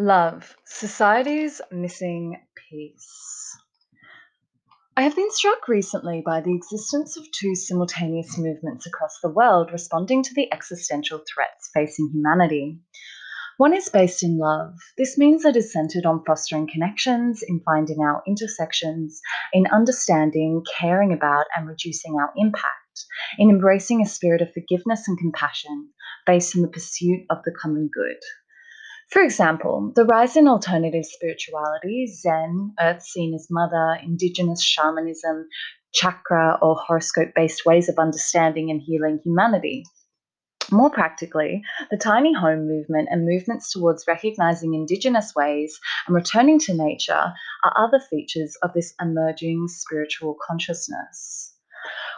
Love, society's missing piece. I have been struck recently by the existence of two simultaneous movements across the world responding to the existential threats facing humanity. One is based in love. This means it is centered on fostering connections, in finding our intersections, in understanding, caring about, and reducing our impact, in embracing a spirit of forgiveness and compassion based on the pursuit of the common good. For example, the rise in alternative spirituality, Zen, Earth seen as mother, indigenous shamanism, chakra, or horoscope based ways of understanding and healing humanity. More practically, the tiny home movement and movements towards recognizing Indigenous ways and returning to nature are other features of this emerging spiritual consciousness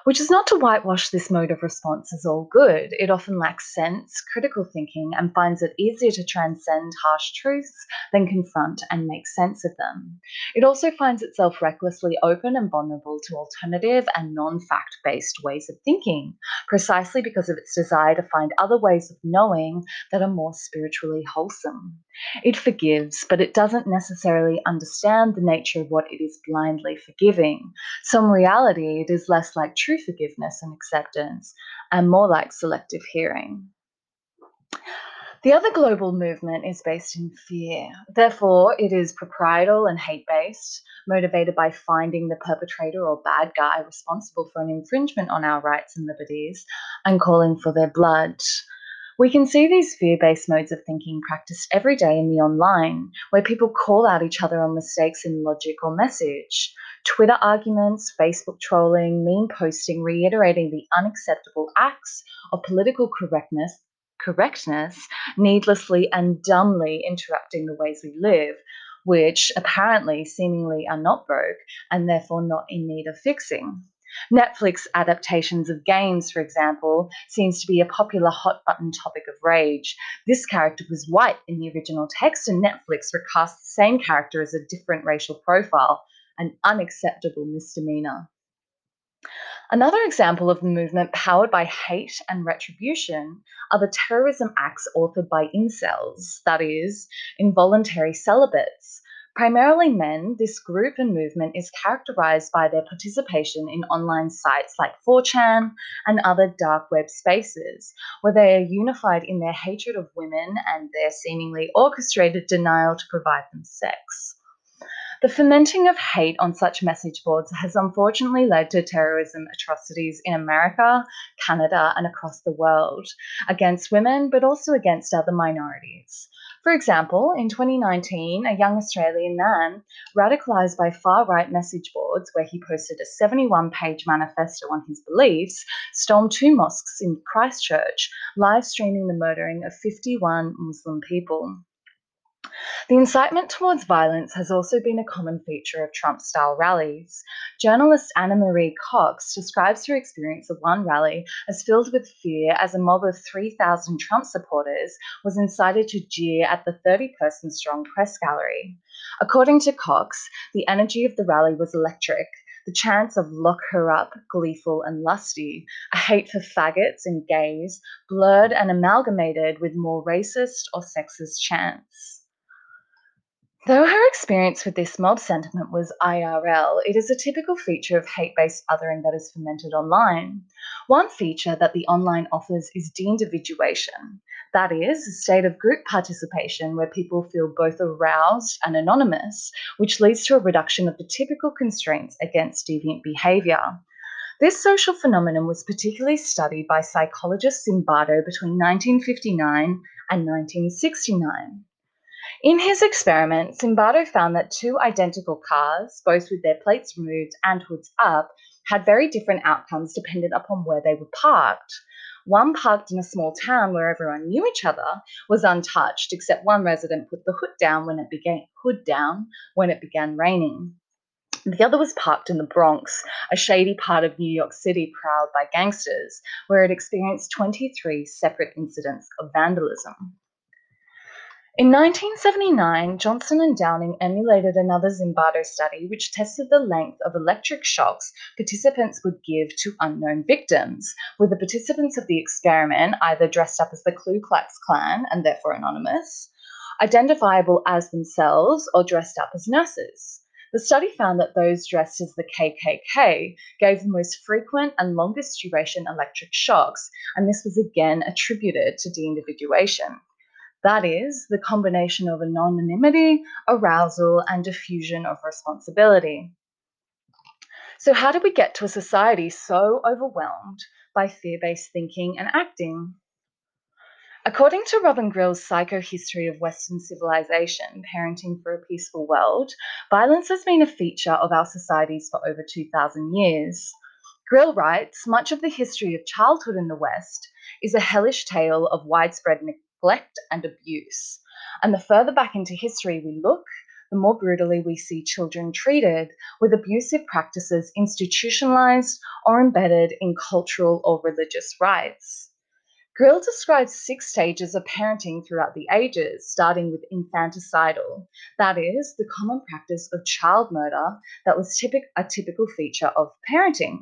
which is not to whitewash this mode of response as all good. It often lacks sense, critical thinking, and finds it easier to transcend harsh truths than confront and make sense of them. It also finds itself recklessly open and vulnerable to alternative and non fact based ways of thinking, precisely because of its desire to find other ways of knowing that are more spiritually wholesome. It forgives, but it doesn't necessarily understand the nature of what it is blindly forgiving. So, in reality, it is less like true forgiveness and acceptance and more like selective hearing. The other global movement is based in fear. Therefore, it is proprietal and hate based, motivated by finding the perpetrator or bad guy responsible for an infringement on our rights and liberties and calling for their blood. We can see these fear based modes of thinking practiced every day in the online, where people call out each other on mistakes in logic or message. Twitter arguments, Facebook trolling, meme posting, reiterating the unacceptable acts of political correctness, correctness needlessly and dumbly interrupting the ways we live, which apparently seemingly are not broke and therefore not in need of fixing. Netflix adaptations of games, for example, seems to be a popular hot button topic of rage. This character was white in the original text, and Netflix recast the same character as a different racial profile, an unacceptable misdemeanor. Another example of the movement powered by hate and retribution are the terrorism acts authored by incels, that is, involuntary celibates Primarily men, this group and movement is characterized by their participation in online sites like 4chan and other dark web spaces, where they are unified in their hatred of women and their seemingly orchestrated denial to provide them sex. The fermenting of hate on such message boards has unfortunately led to terrorism atrocities in America, Canada, and across the world against women, but also against other minorities. For example, in 2019, a young Australian man, radicalised by far right message boards where he posted a 71 page manifesto on his beliefs, stormed two mosques in Christchurch, live streaming the murdering of 51 Muslim people. The incitement towards violence has also been a common feature of Trump style rallies. Journalist Ana Marie Cox describes her experience of one rally as filled with fear as a mob of 3,000 Trump supporters was incited to jeer at the 30 person strong press gallery. According to Cox, the energy of the rally was electric, the chants of lock her up, gleeful and lusty, a hate for faggots and gays, blurred and amalgamated with more racist or sexist chants. Though her experience with this mob sentiment was IRL, it is a typical feature of hate based othering that is fermented online. One feature that the online offers is de-individuation. That is, a state of group participation where people feel both aroused and anonymous, which leads to a reduction of the typical constraints against deviant behavior. This social phenomenon was particularly studied by psychologist Zimbardo between 1959 and 1969. In his experiment, Zimbardo found that two identical cars, both with their plates removed and hoods up, had very different outcomes dependent upon where they were parked. One parked in a small town where everyone knew each other was untouched, except one resident put the hood down when it began hood down when it began raining. The other was parked in the Bronx, a shady part of New York City prowled by gangsters, where it experienced 23 separate incidents of vandalism. In 1979, Johnson and Downing emulated another Zimbardo study which tested the length of electric shocks participants would give to unknown victims, with the participants of the experiment either dressed up as the Ku Klux Klan and therefore anonymous, identifiable as themselves or dressed up as nurses. The study found that those dressed as the KKK gave the most frequent and longest duration electric shocks, and this was again attributed to de-individuation. That is, the combination of anonymity, arousal, and diffusion of responsibility. So, how did we get to a society so overwhelmed by fear based thinking and acting? According to Robin Grille's Psychohistory of Western Civilization, Parenting for a Peaceful World, violence has been a feature of our societies for over 2,000 years. Grille writes Much of the history of childhood in the West is a hellish tale of widespread neglect and abuse. And the further back into history we look, the more brutally we see children treated, with abusive practices institutionalized or embedded in cultural or religious rites. Grille describes six stages of parenting throughout the ages, starting with infanticidal, that is, the common practice of child murder that was typic- a typical feature of parenting.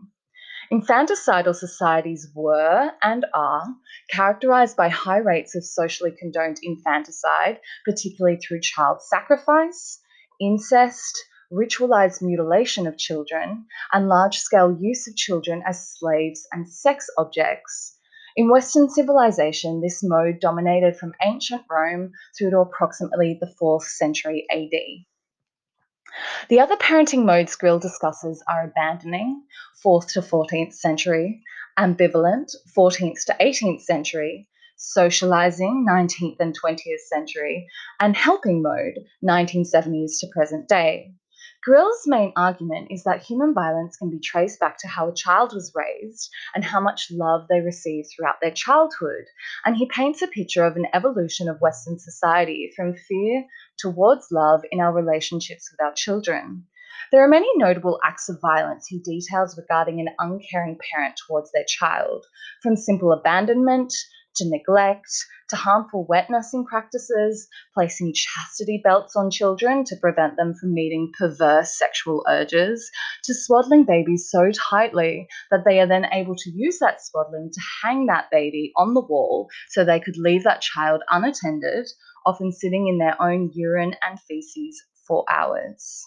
Infanticidal societies were and are characterized by high rates of socially condoned infanticide, particularly through child sacrifice, incest, ritualized mutilation of children, and large scale use of children as slaves and sex objects. In Western civilization, this mode dominated from ancient Rome through to approximately the 4th century AD. The other parenting modes Grille discusses are abandoning, 4th to 14th century, ambivalent, 14th to 18th century, socializing, 19th and 20th century, and helping mode, 1970s to present day. Grille's main argument is that human violence can be traced back to how a child was raised and how much love they received throughout their childhood. And he paints a picture of an evolution of Western society from fear towards love in our relationships with our children. There are many notable acts of violence he details regarding an uncaring parent towards their child, from simple abandonment to neglect, to harmful wet nursing practices, placing chastity belts on children to prevent them from meeting perverse sexual urges, to swaddling babies so tightly that they are then able to use that swaddling to hang that baby on the wall so they could leave that child unattended, often sitting in their own urine and feces for hours.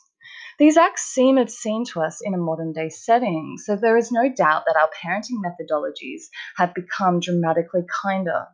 These acts seem obscene to us in a modern day setting, so there is no doubt that our parenting methodologies have become dramatically kinder.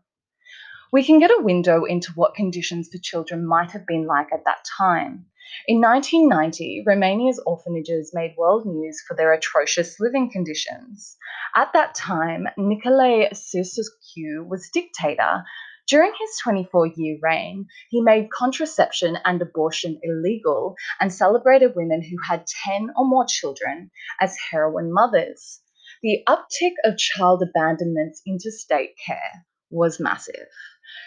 We can get a window into what conditions for children might have been like at that time. In 1990, Romania's orphanages made world news for their atrocious living conditions. At that time, Nicolae Ceausescu was dictator, during his 24 year reign, he made contraception and abortion illegal and celebrated women who had 10 or more children as heroine mothers. The uptick of child abandonments into state care was massive.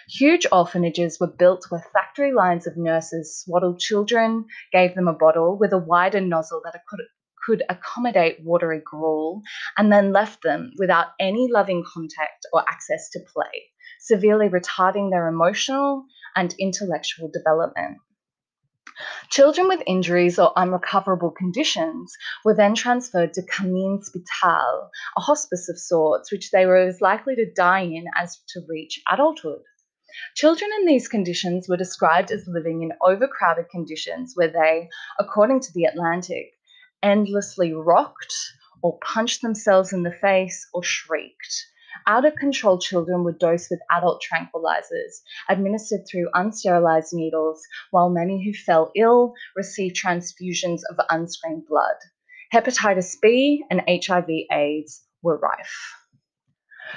Huge orphanages were built where factory lines of nurses swaddled children, gave them a bottle with a wider nozzle that could, could accommodate watery gruel, and then left them without any loving contact or access to play severely retarding their emotional and intellectual development. Children with injuries or unrecoverable conditions were then transferred to Cămin Spital, a hospice of sorts, which they were as likely to die in as to reach adulthood. Children in these conditions were described as living in overcrowded conditions where they, according to The Atlantic, endlessly rocked or punched themselves in the face or shrieked, out of control children were dosed with adult tranquilizers, administered through unsterilized needles, while many who fell ill received transfusions of unscreened blood. Hepatitis B and HIV/AIDS were rife.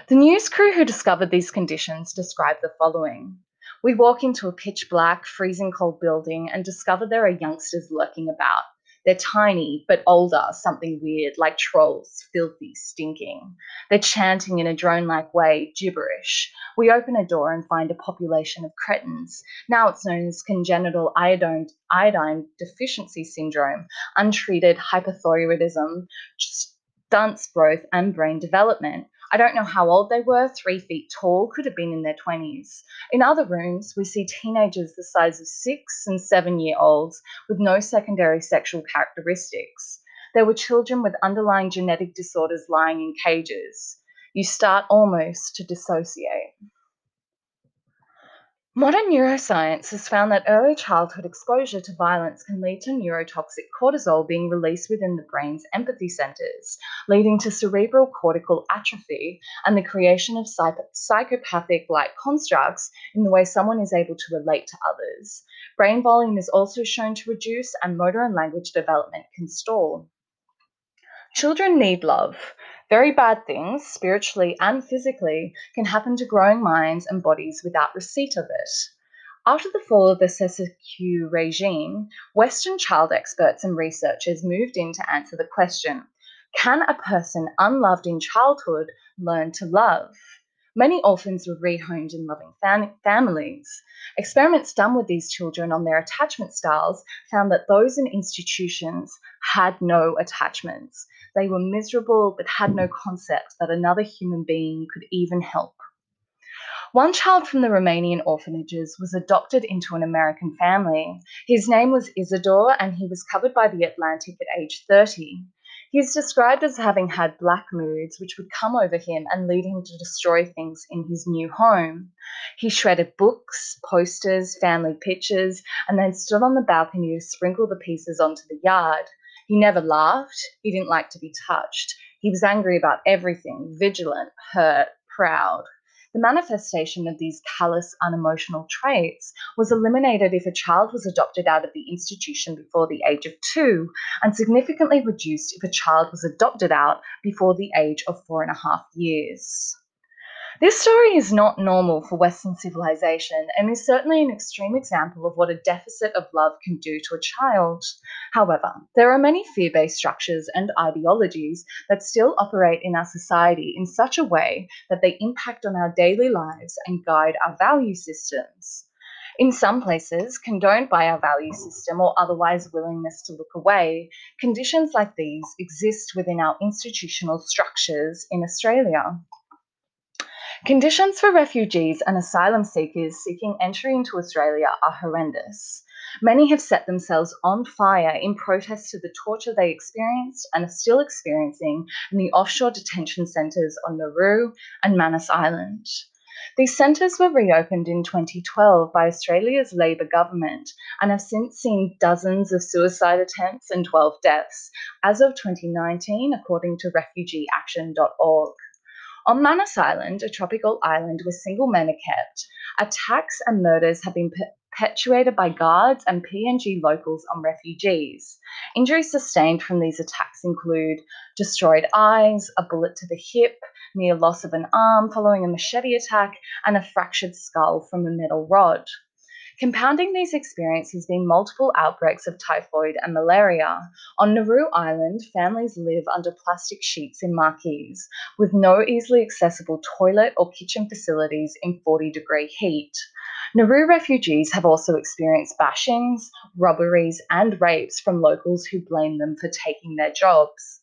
The news crew who discovered these conditions described the following. We walk into a pitch black, freezing cold building and discover there are youngsters lurking about. They're tiny, but older, something weird, like trolls, filthy, stinking. They're chanting in a drone like way, gibberish. We open a door and find a population of cretins. Now it's known as congenital iodine, iodine deficiency syndrome, untreated hypothyroidism, stunts growth and brain development. I don't know how old they were, three feet tall, could have been in their 20s. In other rooms, we see teenagers the size of six and seven year olds with no secondary sexual characteristics. There were children with underlying genetic disorders lying in cages. You start almost to dissociate. Modern neuroscience has found that early childhood exposure to violence can lead to neurotoxic cortisol being released within the brain's empathy centers, leading to cerebral cortical atrophy and the creation of psychopathic like constructs in the way someone is able to relate to others. Brain volume is also shown to reduce, and motor and language development can stall. Children need love. Very bad things, spiritually and physically, can happen to growing minds and bodies without receipt of it. After the fall of the Ceausescu regime, Western child experts and researchers moved in to answer the question Can a person unloved in childhood learn to love? Many orphans were rehomed in loving fam- families. Experiments done with these children on their attachment styles found that those in institutions had no attachments. They were miserable but had no concept that another human being could even help. One child from the Romanian orphanages was adopted into an American family. His name was Izidor, and he was covered by the Atlantic at age 30. He is described as having had black moods which would come over him and lead him to destroy things in his new home. He shredded books, posters, family pictures, and then stood on the balcony to sprinkle the pieces onto the yard. He never laughed. He didn't like to be touched. He was angry about everything, vigilant, hurt, proud. The manifestation of these callous, unemotional traits was eliminated if a child was adopted out of the institution before the age of two, and significantly reduced if a child was adopted out before the age of four and a half years. This story is not normal for Western civilization and is certainly an extreme example of what a deficit of love can do to a child. However, there are many fear based structures and ideologies that still operate in our society in such a way that they impact on our daily lives and guide our value systems. In some places, condoned by our value system or otherwise willingness to look away, conditions like these exist within our institutional structures in Australia. Conditions for refugees and asylum seekers seeking entry into Australia are horrendous. Many have set themselves on fire in protest to the torture they experienced and are still experiencing in the offshore detention centres on Nauru and Manus Island. These centres were reopened in 2012 by Australia's Labor government and have since seen dozens of suicide attempts and 12 deaths, as of 2019, according to refugeeaction.org. On Manus Island, a tropical island where single men are kept, attacks and murders have been perpetuated by guards and PNG locals on refugees. Injuries sustained from these attacks include destroyed eyes, a bullet to the hip, near loss of an arm following a machete attack, and a fractured skull from a metal rod. Compounding these experiences been multiple outbreaks of typhoid and malaria. On Nauru Island, families live under plastic sheets in marquees, with no easily accessible toilet or kitchen facilities in 40 degree heat. Nauru refugees have also experienced bashings, robberies, and rapes from locals who blame them for taking their jobs.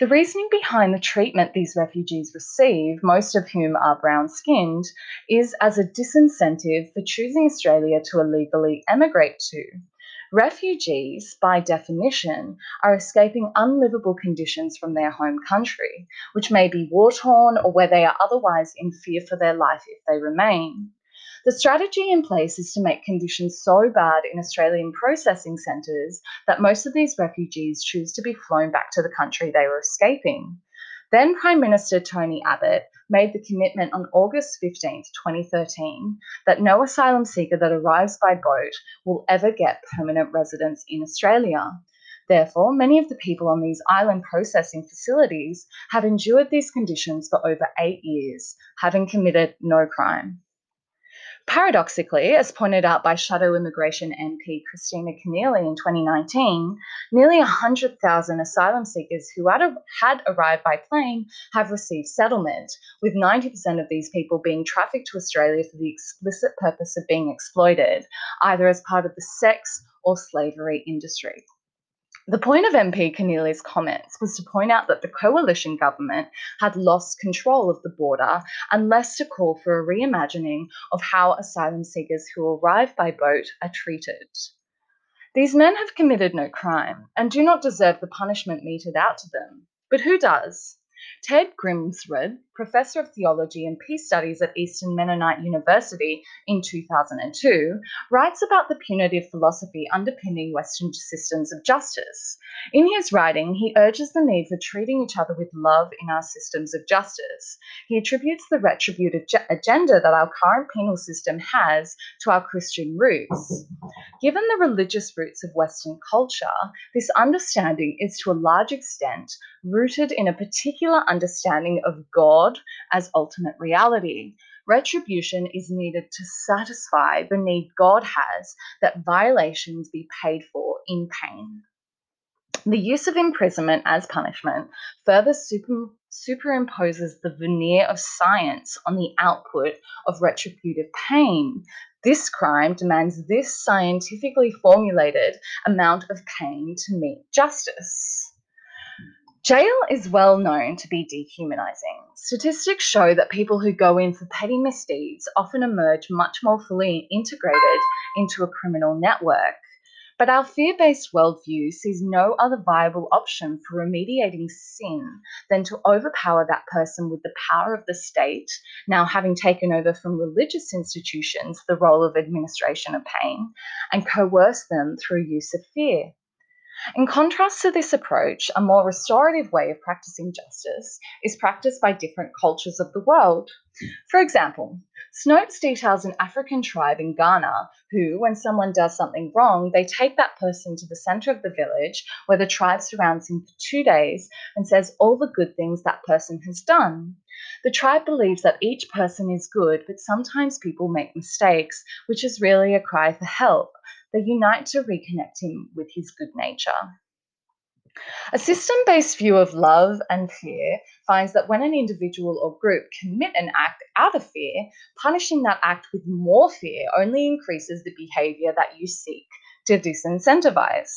The reasoning behind the treatment these refugees receive, most of whom are brown skinned, is as a disincentive for choosing Australia to illegally emigrate to. Refugees, by definition, are escaping unlivable conditions from their home country, which may be war torn or where they are otherwise in fear for their life if they remain. The strategy in place is to make conditions so bad in Australian processing centres that most of these refugees choose to be flown back to the country they were escaping. Then Prime Minister Tony Abbott made the commitment on August 15, 2013, that no asylum seeker that arrives by boat will ever get permanent residence in Australia. Therefore, many of the people on these island processing facilities have endured these conditions for over eight years, having committed no crime. Paradoxically, as pointed out by Shadow Immigration MP Kristina Keneally in 2019, nearly 100,000 asylum seekers who had, arrived by plane have received settlement, with 90% of these people being trafficked to Australia for the explicit purpose of being exploited, either as part of the sex or slavery industry. The point of MP Keneally's comments was to point out that the coalition government had lost control of the border and less to call for a reimagining of how asylum seekers who arrive by boat are treated. These men have committed no crime and do not deserve the punishment meted out to them. But who does? Ted Grimsrud, professor of theology and peace studies at Eastern Mennonite University in 2002, writes about the punitive philosophy underpinning Western systems of justice. In his writing, he urges the need for treating each other with love in our systems of justice. He attributes the retributive agenda that our current penal system has to our Christian roots. Given the religious roots of Western culture, this understanding is to a large extent rooted in a particular understanding of God as ultimate reality. Retribution is needed to satisfy the need God has that violations be paid for in pain. The use of imprisonment as punishment further super, superimposes the veneer of science on the output of retributive pain. This crime demands this scientifically formulated amount of pain to meet justice. Jail is well known to be dehumanizing. Statistics show that people who go in for petty misdeeds often emerge much more fully integrated into a criminal network. But our fear based worldview sees no other viable option for remediating sin than to overpower that person with the power of the state, now having taken over from religious institutions the role of administration of pain, and coerce them through use of fear. In contrast to this approach, a more restorative way of practicing justice is practiced by different cultures of the world. For example, Snopes details an African tribe in Ghana who, when someone does something wrong, they take that person to the center of the village where the tribe surrounds him for two days and says all the good things that person has done. The tribe believes that each person is good, but sometimes people make mistakes, which is really a cry for help they unite to reconnect him with his good nature. A system based view of love and fear finds that when an individual or group commit an act out of fear, punishing that act with more fear only increases the behavior that you seek to disincentivize.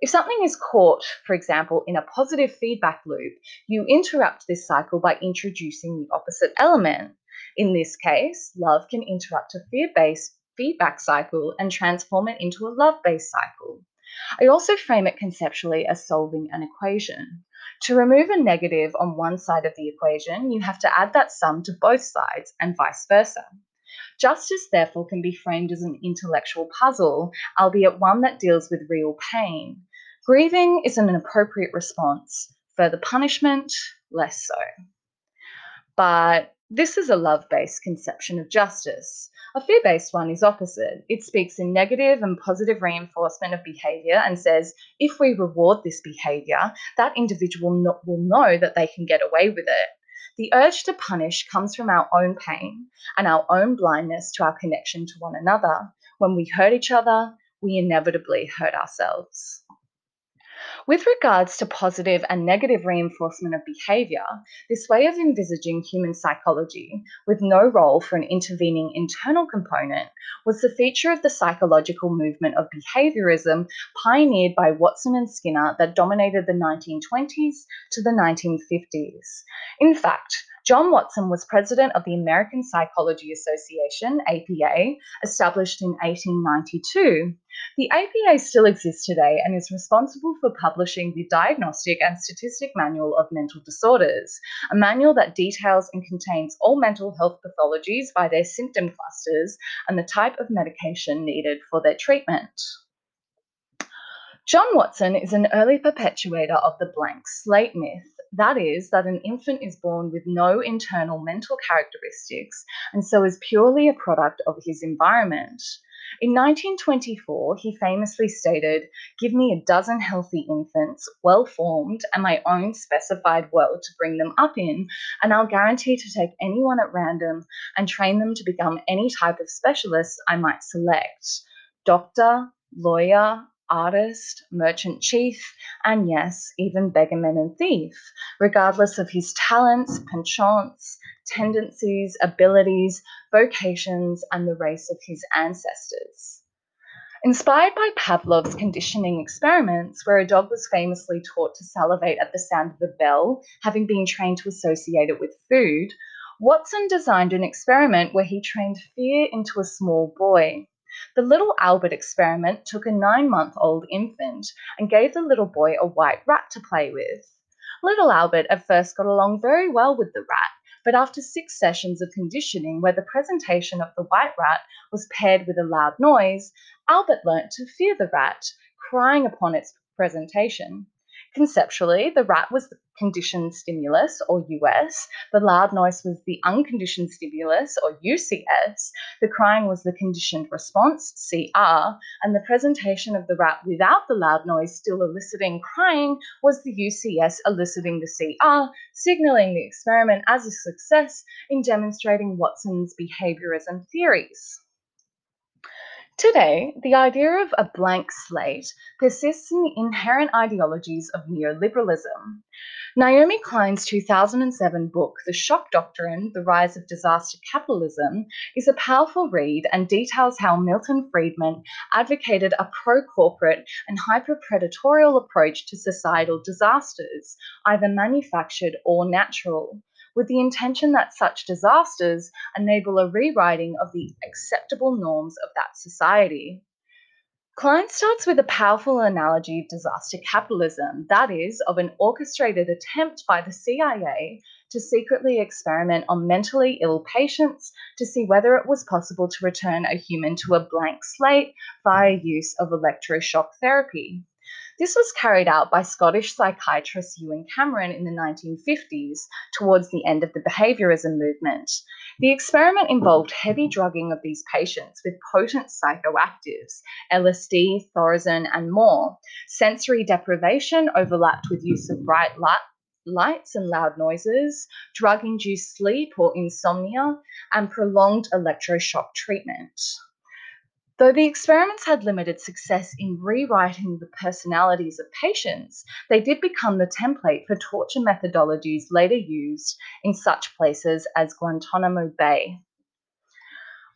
If something is caught, for example, in a positive feedback loop, you interrupt this cycle by introducing the opposite element. In this case, love can interrupt a fear based feedback cycle and transform it into a love based cycle. I also frame it conceptually as solving an equation. To remove a negative on one side of the equation, you have to add that sum to both sides and vice versa. Justice, therefore, can be framed as an intellectual puzzle, albeit one that deals with real pain. Grieving is an appropriate response, further punishment, less so. But this is a love based conception of justice. A fear based one is opposite. It speaks in negative and positive reinforcement of behavior and says if we reward this behavior, that individual will know that they can get away with it. The urge to punish comes from our own pain and our own blindness to our connection to one another. When we hurt each other, we inevitably hurt ourselves. With regards to positive and negative reinforcement of behavior, this way of envisaging human psychology, with no role for an intervening internal component, was the feature of the psychological movement of behaviorism pioneered by Watson and Skinner that dominated the 1920s to the 1950s. In fact, John Watson was president of the American Psychology Association, APA, established in 1892. The APA still exists today and is responsible for publishing the Diagnostic and Statistic Manual of Mental Disorders, a manual that details and contains all mental health pathologies by their symptom clusters and the type of medication needed for their treatment. John Watson is an early perpetuator of the blank slate myth. That is, that an infant is born with no internal mental characteristics and so is purely a product of his environment. In 1924, he famously stated, Give me a dozen healthy infants, well formed, and my own specified world to bring them up in, and I'll guarantee to take anyone at random and train them to become any type of specialist I might select doctor, lawyer, artist, merchant chief, and yes, even beggarman and thief, regardless of his talents, penchants, tendencies, abilities, vocations, and the race of his ancestors. Inspired by Pavlov's conditioning experiments, where a dog was famously taught to salivate at the sound of a bell, having been trained to associate it with food, Watson designed an experiment where he trained fear into a small boy. The little Albert experiment took a nine month old infant and gave the little boy a white rat to play with. Little Albert at first got along very well with the rat, but after six sessions of conditioning where the presentation of the white rat was paired with a loud noise, Albert learnt to fear the rat, crying upon its presentation. Conceptually, the rat was the conditioned stimulus, or US, the loud noise was the unconditioned stimulus, or UCS, the crying was the conditioned response, CR, and the presentation of the rat without the loud noise still eliciting crying was the UCS eliciting the CR, signaling the experiment as a success in demonstrating Watson's behaviorism theories. Today, the idea of a blank slate persists in the inherent ideologies of neoliberalism. Naomi Klein's 2007 book, The Shock Doctrine The Rise of Disaster Capitalism, is a powerful read and details how Milton Friedman advocated a pro corporate and hyper predatorial approach to societal disasters, either manufactured or natural with the intention that such disasters enable a rewriting of the acceptable norms of that society. Klein starts with a powerful analogy of disaster capitalism, that is, of an orchestrated attempt by the CIA to secretly experiment on mentally ill patients to see whether it was possible to return a human to a blank slate via use of electroshock therapy. This was carried out by Scottish psychiatrist Ewen Cameron in the 1950s, towards the end of the behaviorism movement. The experiment involved heavy drugging of these patients with potent psychoactives, LSD, Thorazine, and more. Sensory deprivation overlapped with use of bright light lights and loud noises, drug induced sleep or insomnia, and prolonged electroshock treatment. Though the experiments had limited success in rewriting the personalities of patients, they did become the template for torture methodologies later used in such places as Guantanamo Bay.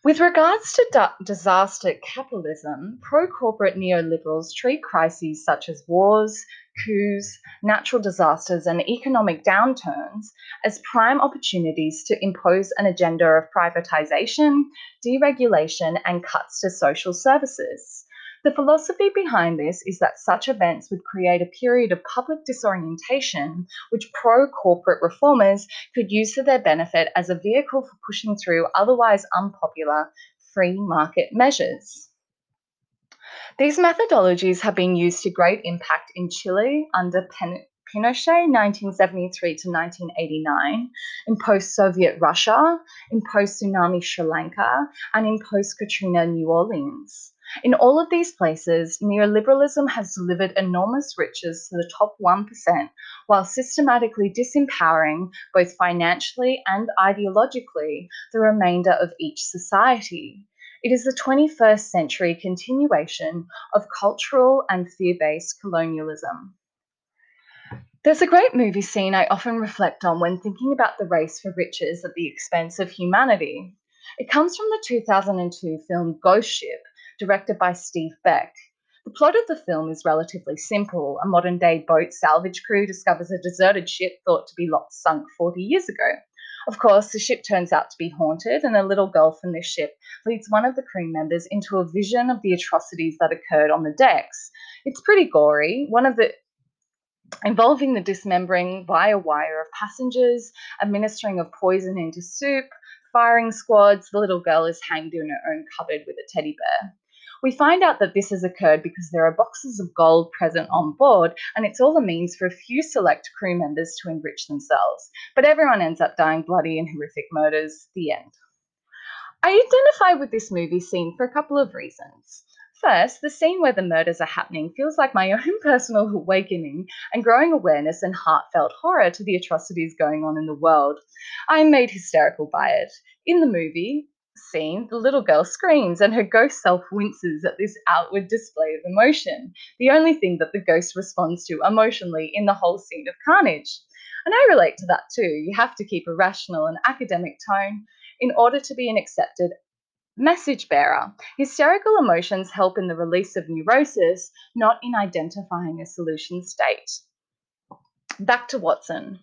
With regards to disaster capitalism, pro corporate neoliberals treat crises such as wars, coups, natural disasters, and economic downturns as prime opportunities to impose an agenda of privatization, deregulation, and cuts to social services. The philosophy behind this is that such events would create a period of public disorientation, which pro corporate reformers could use for their benefit as a vehicle for pushing through otherwise unpopular free market measures. These methodologies have been used to great impact in Chile under Pinochet 1973 to 1989, in post Soviet Russia, in post tsunami Sri Lanka, and in post Katrina New Orleans. In all of these places, neoliberalism has delivered enormous riches to the top 1%, while systematically disempowering, both financially and ideologically, the remainder of each society. It is the 21st century continuation of cultural and fear based colonialism. There's a great movie scene I often reflect on when thinking about the race for riches at the expense of humanity. It comes from the 2002 film Ghost Ship, directed by Steve Beck. The plot of the film is relatively simple. A modern day boat salvage crew discovers a deserted ship thought to be lost sunk 40 years ago. Of course, the ship turns out to be haunted, and a little girl from this ship leads one of the crew members into a vision of the atrocities that occurred on the decks. It's pretty gory. One of the involving the dismembering via wire of passengers, administering of poison into soup, firing squads. The little girl is hanged in her own cupboard with a teddy bear. We find out that this has occurred because there are boxes of gold present on board, and it's all a means for a few select crew members to enrich themselves. But everyone ends up dying bloody and horrific murders. The end. I identify with this movie scene for a couple of reasons. First, the scene where the murders are happening feels like my own personal awakening and growing awareness and heartfelt horror to the atrocities going on in the world. I'm made hysterical by it. In the movie, scene, the little girl screams and her ghost self winces at this outward display of emotion, the only thing that the ghost responds to emotionally in the whole scene of carnage. And I relate to that too. You have to keep a rational and academic tone in order to be an accepted message bearer. Hysterical emotions help in the release of neurosis, not in identifying a solution state. Back to Watson.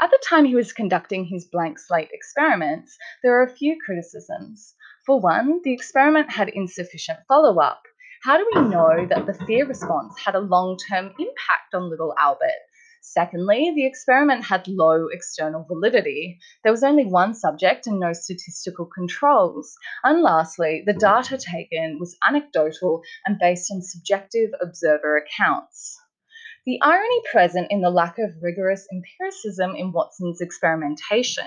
At the time he was conducting his blank slate experiments, there were a few criticisms. For one, the experiment had insufficient follow up. How do we know that the fear response had a long term impact on little Albert? Secondly, the experiment had low external validity. There was only one subject and no statistical controls. And lastly, the data taken was anecdotal and based on subjective observer accounts. The irony present in the lack of rigorous empiricism in Watson's experimentation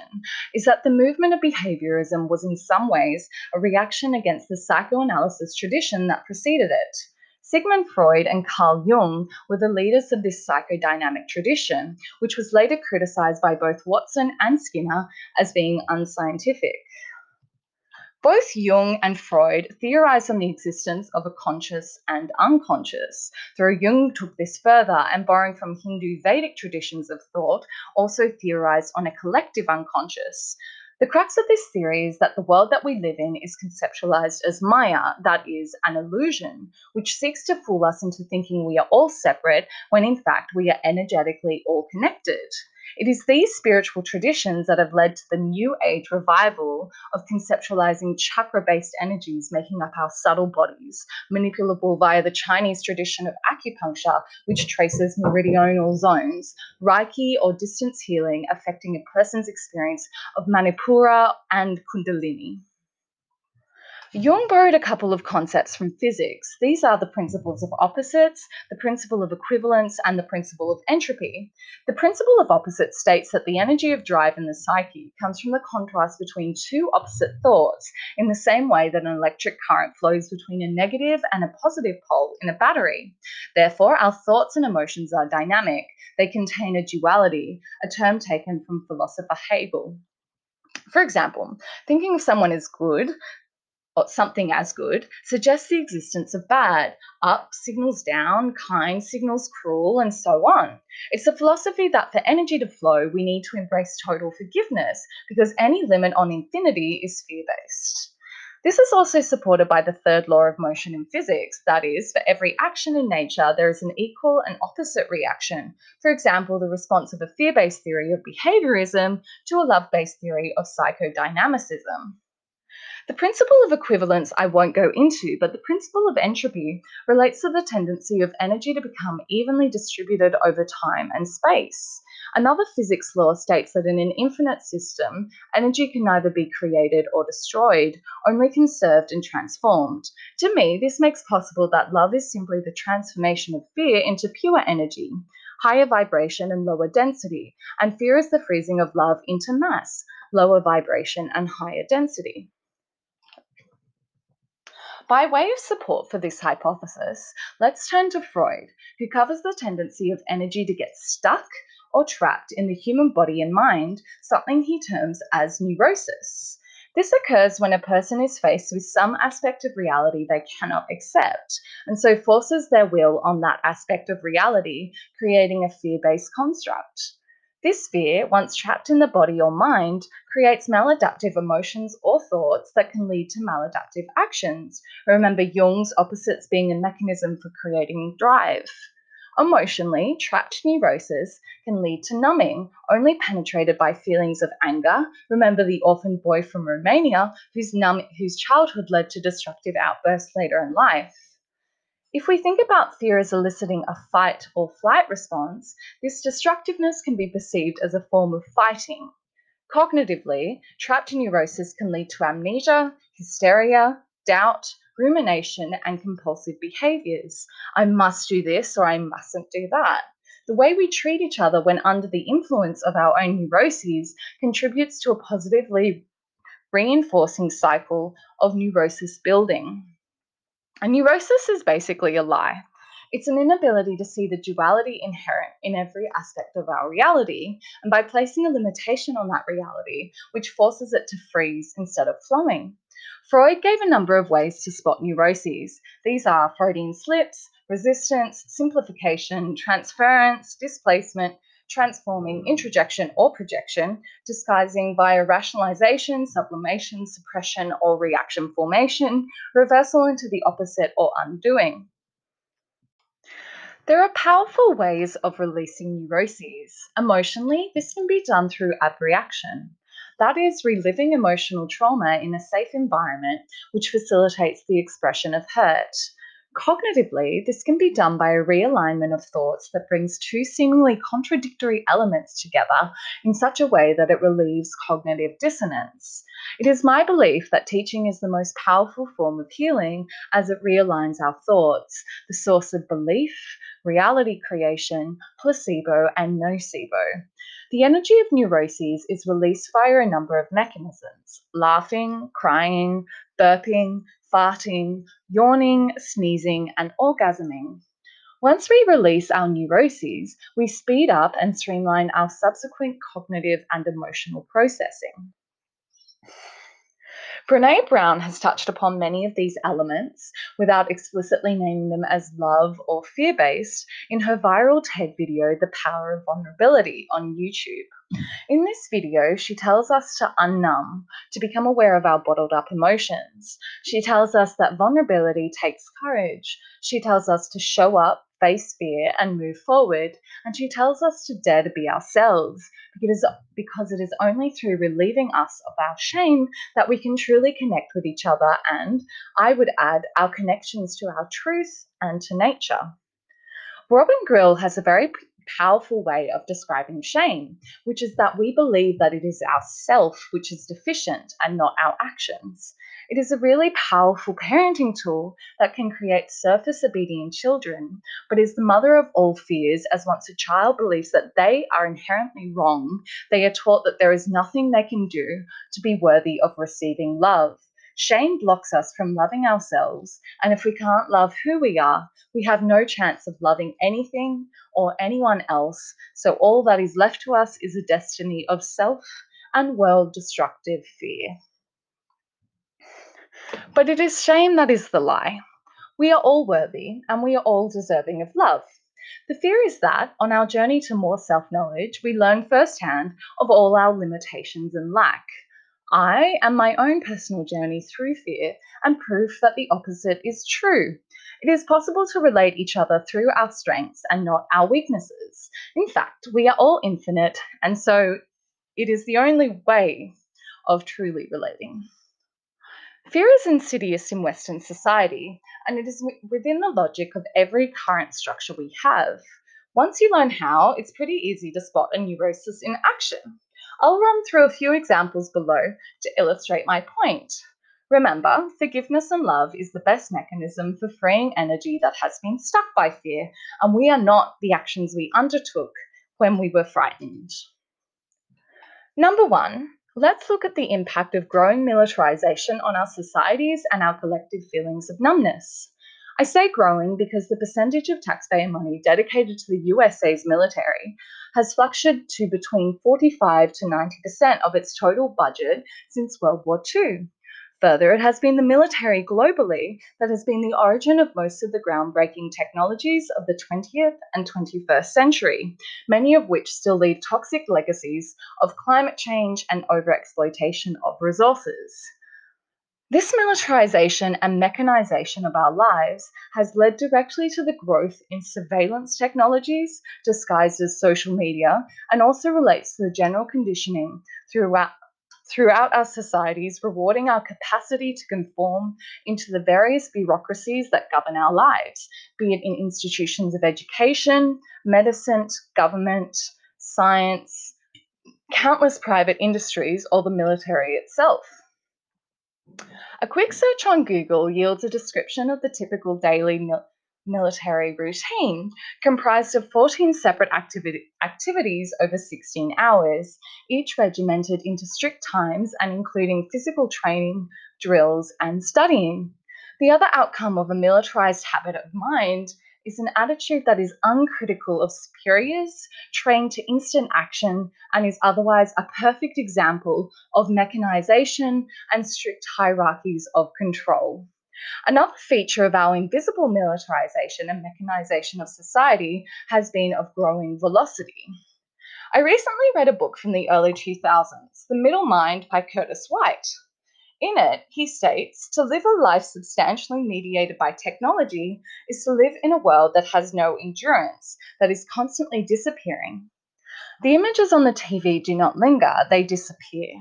is that the movement of behaviorism was in some ways a reaction against the psychoanalysis tradition that preceded it. Sigmund Freud and Carl Jung were the leaders of this psychodynamic tradition, which was later criticized by both Watson and Skinner as being unscientific. Both Jung and Freud theorized on the existence of a conscious and unconscious, though Jung took this further and, borrowing from Hindu Vedic traditions of thought, also theorized on a collective unconscious. The crux of this theory is that the world that we live in is conceptualized as Maya, that is, an illusion, which seeks to fool us into thinking we are all separate when in fact we are energetically all connected. It is these spiritual traditions that have led to the New Age revival of conceptualizing chakra based energies making up our subtle bodies, manipulable via the Chinese tradition of acupuncture, which traces meridional zones, Reiki or distance healing affecting a person's experience of Manipura and Kundalini. Jung borrowed a couple of concepts from physics. These are the principles of opposites, the principle of equivalence, and the principle of entropy. The principle of opposites states that the energy of drive in the psyche comes from the contrast between two opposite thoughts, in the same way that an electric current flows between a negative and a positive pole in a battery. Therefore, our thoughts and emotions are dynamic. They contain a duality, a term taken from philosopher Hegel. For example, thinking of someone as good something as good suggests the existence of bad. Up signals down, kind signals cruel, and so on. It's a philosophy that for energy to flow, we need to embrace total forgiveness because any limit on infinity is fear based. This is also supported by the third law of motion in physics. That is, for every action in nature, there is an equal and opposite reaction. For example, the response of a fear based theory of behaviorism to a love based theory of psychodynamicism. The principle of equivalence I won't go into, but the principle of entropy relates to the tendency of energy to become evenly distributed over time and space. Another physics law states that in an infinite system, energy can neither be created or destroyed, only conserved and transformed. To me, this makes possible that love is simply the transformation of fear into pure energy, higher vibration and lower density, and fear is the freezing of love into mass, lower vibration and higher density. By way of support for this hypothesis, let's turn to Freud, who covers the tendency of energy to get stuck or trapped in the human body and mind, something he terms as neurosis. This occurs when a person is faced with some aspect of reality they cannot accept, and so forces their will on that aspect of reality, creating a fear based construct. This fear, once trapped in the body or mind, creates maladaptive emotions or thoughts that can lead to maladaptive actions. Remember Jung's opposites being a mechanism for creating drive. Emotionally, trapped neurosis can lead to numbing, only penetrated by feelings of anger. Remember the orphan boy from Romania whose, numb, whose childhood led to destructive outbursts later in life. If we think about fear as eliciting a fight or flight response, this destructiveness can be perceived as a form of fighting. Cognitively, trapped neurosis can lead to amnesia, hysteria, doubt, rumination, and compulsive behaviors. I must do this or I mustn't do that. The way we treat each other when under the influence of our own neuroses contributes to a positively reinforcing cycle of neurosis building. A neurosis is basically a lie. It's an inability to see the duality inherent in every aspect of our reality, and by placing a limitation on that reality, which forces it to freeze instead of flowing. Freud gave a number of ways to spot neuroses. These are Freudian slips, resistance, simplification, transference, displacement, transforming, introjection, or projection, disguising via rationalization, sublimation, suppression, or reaction formation, reversal into the opposite or undoing. There are powerful ways of releasing neuroses. Emotionally, this can be done through abreaction. That is, reliving emotional trauma in a safe environment which facilitates the expression of hurt. Cognitively, this can be done by a realignment of thoughts that brings two seemingly contradictory elements together in such a way that it relieves cognitive dissonance. It is my belief that teaching is the most powerful form of healing as it realigns our thoughts, the source of belief, reality creation, placebo, and nocebo. The energy of neuroses is released via a number of mechanisms laughing, crying, burping, farting, yawning, sneezing, and orgasming. Once we release our neuroses, we speed up and streamline our subsequent cognitive and emotional processing. Brene Brown has touched upon many of these elements without explicitly naming them as love or fear based in her viral TED video, The Power of Vulnerability, on YouTube. In this video, she tells us to unnumb, to become aware of our bottled up emotions. She tells us that vulnerability takes courage. She tells us to show up, face fear, and move forward. And she tells us to dare to be ourselves because, because it is only through relieving us of our shame that we can truly connect with each other and, I would add, our connections to our truth and to nature. Robin Grille has a very powerful way of describing shame, which is that we believe that it is our self which is deficient and not our actions. It is a really powerful parenting tool that can create surface obedient children, but is the mother of all fears, as once a child believes that they are inherently wrong, they are taught that there is nothing they can do to be worthy of receiving love. Shame blocks us from loving ourselves, and if we can't love who we are, we have no chance of loving anything or anyone else. So all that is left to us is a destiny of self and world destructive fear. But it is shame that is the lie. We are all worthy and we are all deserving of love. The fear is that on our journey to more self knowledge, we learn firsthand of all our limitations and lack. I am my own personal journey through fear and proof that the opposite is true. It is possible to relate each other through our strengths and not our weaknesses. In fact, we are all infinite, and so it is the only way of truly relating. Fear is insidious in Western society, and it is within the logic of every current structure we have. Once you learn how, it's pretty easy to spot a neurosis in action. I'll run through a few examples below to illustrate my point. Remember, forgiveness and love is the best mechanism for freeing energy that has been stuck by fear, and we are not the actions we undertook when we were frightened. Number one, let's look at the impact of growing militarization on our societies and our collective feelings of numbness. I say growing because the percentage of taxpayer money dedicated to the USA's military has fluctuated to between 45 to 90% of its total budget since World War II. Further, it has been the military globally that has been the origin of most of the groundbreaking technologies of the 20th and 21st century, many of which still leave toxic legacies of climate change and overexploitation of resources. This militarization and mechanization of our lives has led directly to the growth in surveillance technologies disguised as social media and also relates to the general conditioning throughout, throughout our societies, rewarding our capacity to conform into the various bureaucracies that govern our lives, be it in institutions of education, medicine, government, science, countless private industries, or the military itself. A quick search on Google yields a description of the typical daily military routine, comprised of 14 separate activi- activities over 16 hours, each regimented into strict times and including physical training, drills, and studying. The other outcome of a militarized habit of mind is an attitude that is uncritical of superiors, trained to instant action, and is otherwise a perfect example of mechanization and strict hierarchies of control. Another feature of our invisible militarization and mechanization of society has been of growing velocity. I recently read a book from the early 2000s, The Middle Mind by Curtis White. In it, he states to live a life substantially mediated by technology is to live in a world that has no endurance, that is constantly disappearing. The images on the TV do not linger, they disappear.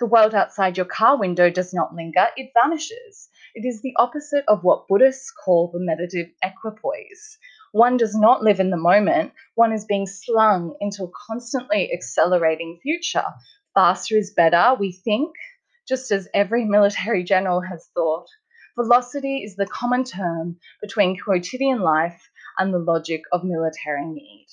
The world outside your car window does not linger, it vanishes. It is the opposite of what Buddhists call the meditative equipoise. One does not live in the moment, one is being slung into a constantly accelerating future. Faster is better, we think, just as every military general has thought. Velocity is the common term between quotidian life and the logic of military need.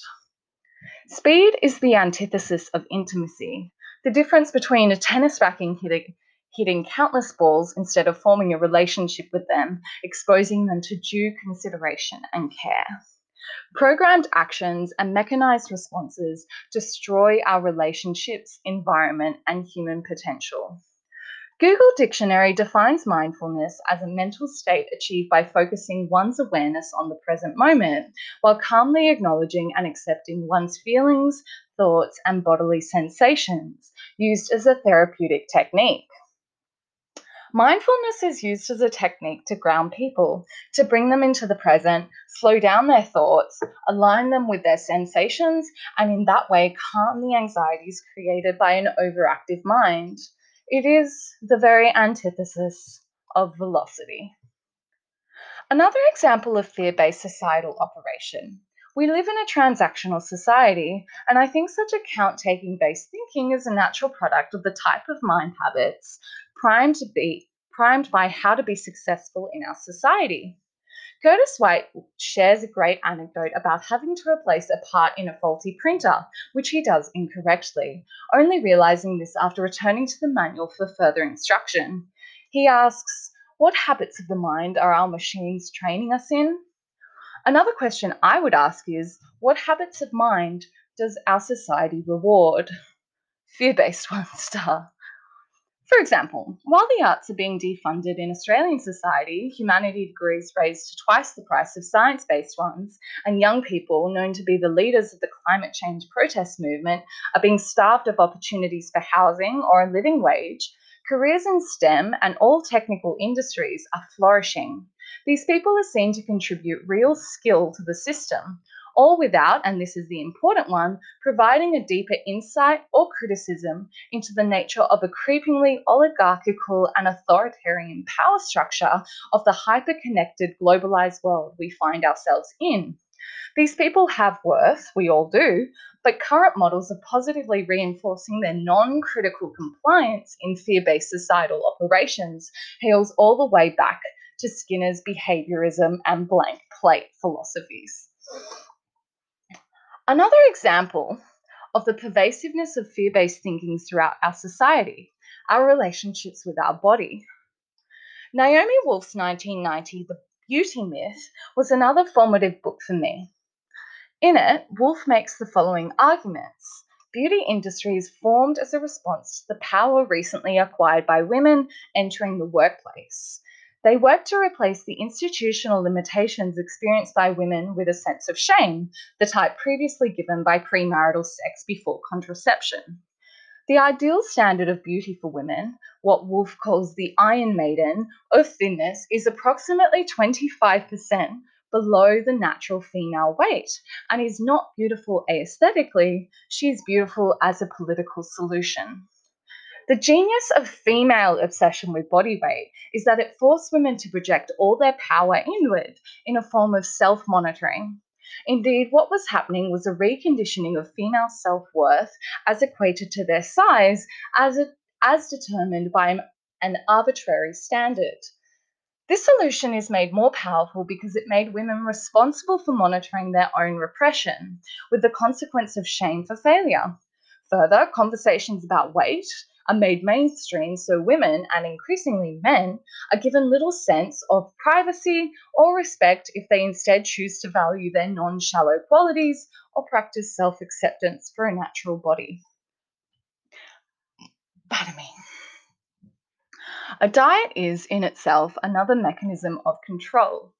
Speed is the antithesis of intimacy, the difference between a tennis racket hitting, hitting countless balls instead of forming a relationship with them, exposing them to due consideration and care. Programmed actions and mechanized responses destroy our relationships, environment, and human potential. Google Dictionary defines mindfulness as a mental state achieved by focusing one's awareness on the present moment while calmly acknowledging and accepting one's feelings, thoughts, and bodily sensations, used as a therapeutic technique. Mindfulness is used as a technique to ground people, to bring them into the present, slow down their thoughts, align them with their sensations, and in that way calm the anxieties created by an overactive mind. It is the very antithesis of velocity. Another example of fear based societal operation. We live in a transactional society, and I think such account taking based thinking is a natural product of the type of mind habits primed to be primed by how to be successful in our society. Curtis White shares a great anecdote about having to replace a part in a faulty printer, which he does incorrectly, only realizing this after returning to the manual for further instruction. He asks, What habits of the mind are our machines training us in? Another question I would ask is, What habits of mind does our society reward? Fear based ones, star. For example, while the arts are being defunded in Australian society, humanity degrees raised to twice the price of science based ones, and young people, known to be the leaders of the climate change protest movement, are being starved of opportunities for housing or a living wage, careers in STEM and all technical industries are flourishing. These people are seen to contribute real skill to the system, all without, and this is the important one, providing a deeper insight or criticism into the nature of a creepingly oligarchical and authoritarian power structure of the hyper-connected globalized world we find ourselves in. These people have worth, we all do, but current models are positively reinforcing their non critical compliance in fear based societal operations hails all the way back to Skinner's behaviorism and blank plate philosophies. Another example of the pervasiveness of fear based thinking throughout our society, our relationships with our body. Naomi Wolf's 1990 The Beauty Myth was another formative book for me. In it, Wolf makes the following arguments. Beauty industries formed as a response to the power recently acquired by women entering the workplace. They work to replace the institutional limitations experienced by women with a sense of shame, the type previously given by premarital sex before contraception. The ideal standard of beauty for women, what Wolf calls the Iron Maiden of thinness, is approximately 25% below the natural female weight and is not beautiful aesthetically, she is beautiful as a political solution. The genius of female obsession with body weight is that it forced women to project all their power inward in a form of self monitoring. Indeed, what was happening was a reconditioning of female self worth as equated to their size as, a, as determined by an arbitrary standard. This solution is made more powerful because it made women responsible for monitoring their own repression, with the consequence of shame for failure. Further, conversations about weight, are made mainstream so women and increasingly men are given little sense of privacy or respect if they instead choose to value their non shallow qualities or practice self acceptance for a natural body. Pardon. A diet is in itself another mechanism of control.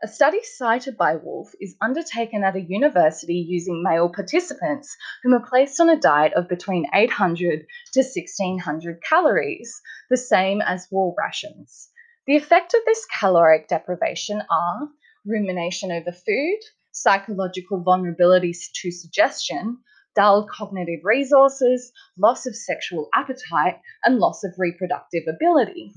A study cited by Wolf is undertaken at a university using male participants whom are placed on a diet of between 800 to 1600 calories, the same as war rations. The effect of this caloric deprivation are rumination over food, psychological vulnerability to suggestion, dull cognitive resources, loss of sexual appetite, and loss of reproductive ability.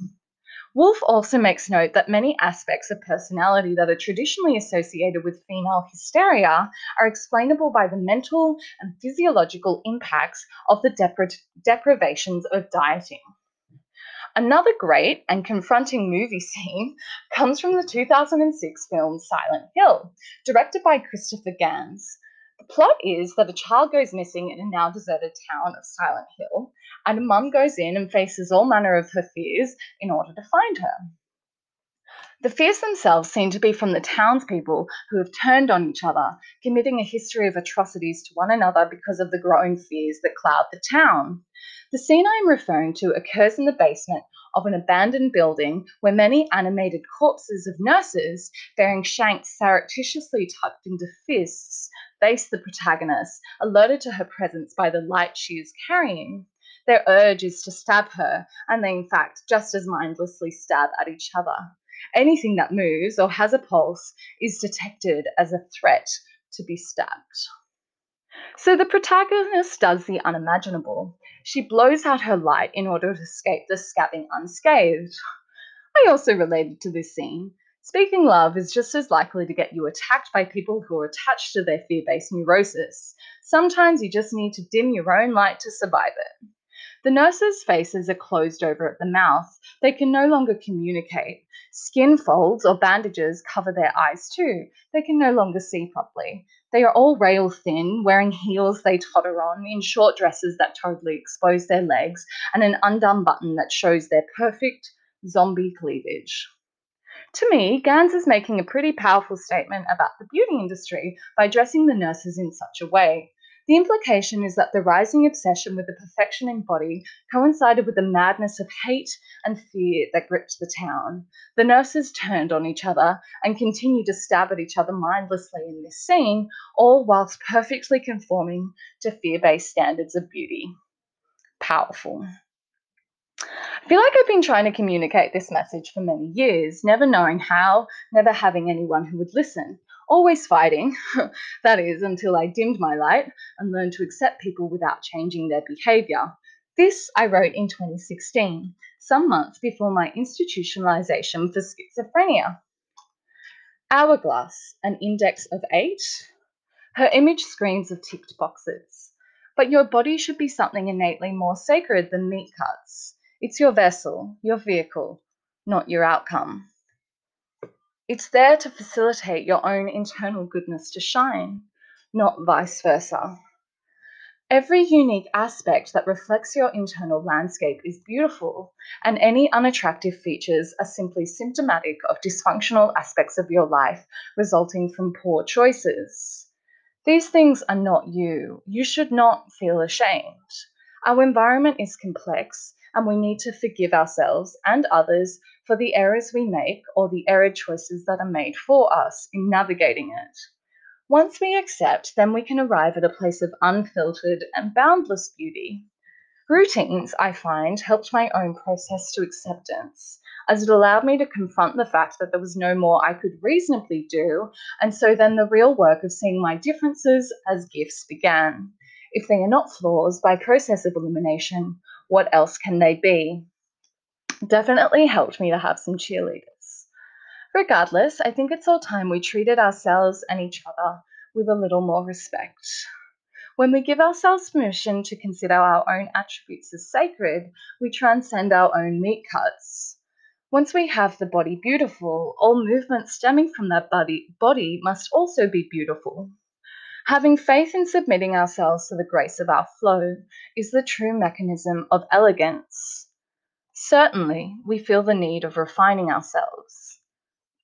Wolf also makes note that many aspects of personality that are traditionally associated with female hysteria are explainable by the mental and physiological impacts of the depri- deprivations of dieting. Another great and confronting movie scene comes from the 2006 film Silent Hill, directed by Christopher Gans. The plot is that a child goes missing in a now deserted town of Silent Hill, and mum goes in and faces all manner of her fears in order to find her. The fears themselves seem to be from the townspeople who have turned on each other, committing a history of atrocities to one another because of the growing fears that cloud the town. The scene I am referring to occurs in the basement of an abandoned building where many animated corpses of nurses bearing shanks surreptitiously tucked into fists face the protagonist, alerted to her presence by the light she is carrying. Their urge is to stab her, and they, in fact, just as mindlessly stab at each other. Anything that moves or has a pulse is detected as a threat to be stabbed. So the protagonist does the unimaginable. She blows out her light in order to escape the scabbing unscathed. I also related to this scene. Speaking love is just as likely to get you attacked by people who are attached to their fear based neurosis. Sometimes you just need to dim your own light to survive it. The nurses' faces are closed over at the mouth. They can no longer communicate. Skin folds or bandages cover their eyes too. They can no longer see properly. They are all rail thin, wearing heels they totter on, in short dresses that totally expose their legs, and an undone button that shows their perfect zombie cleavage. To me, Gans is making a pretty powerful statement about the beauty industry by dressing the nurses in such a way. The implication is that the rising obsession with the perfection in body coincided with the madness of hate and fear that gripped the town. The nurses turned on each other and continued to stab at each other mindlessly in this scene, all whilst perfectly conforming to fear based standards of beauty. Powerful. I feel like I've been trying to communicate this message for many years, never knowing how, never having anyone who would listen always fighting, that is, until I dimmed my light and learned to accept people without changing their behaviour. This I wrote in 2016, some months before my institutionalization for schizophrenia. Hourglass, an index of eight. Her image screams of ticked boxes. But your body should be something innately more sacred than meat cuts. It's your vessel, your vehicle, not your outcome. It's there to facilitate your own internal goodness to shine, not vice versa. Every unique aspect that reflects your internal landscape is beautiful, and any unattractive features are simply symptomatic of dysfunctional aspects of your life resulting from poor choices. These things are not you. You should not feel ashamed. Our environment is complex, and we need to forgive ourselves and others for the errors we make or the error choices that are made for us in navigating it. Once we accept, then we can arrive at a place of unfiltered and boundless beauty. Routines, I find, helped my own process to acceptance, as it allowed me to confront the fact that there was no more I could reasonably do, and so then the real work of seeing my differences as gifts began. If they are not flaws, by process of elimination, what else can they be? Definitely helped me to have some cheerleaders. Regardless, I think it's all time we treated ourselves and each other with a little more respect. When we give ourselves permission to consider our own attributes as sacred, we transcend our own meat cuts. Once we have the body beautiful, all movement stemming from that body, body must also be beautiful. Having faith in submitting ourselves to the grace of our flow is the true mechanism of elegance. Certainly, we feel the need of refining ourselves,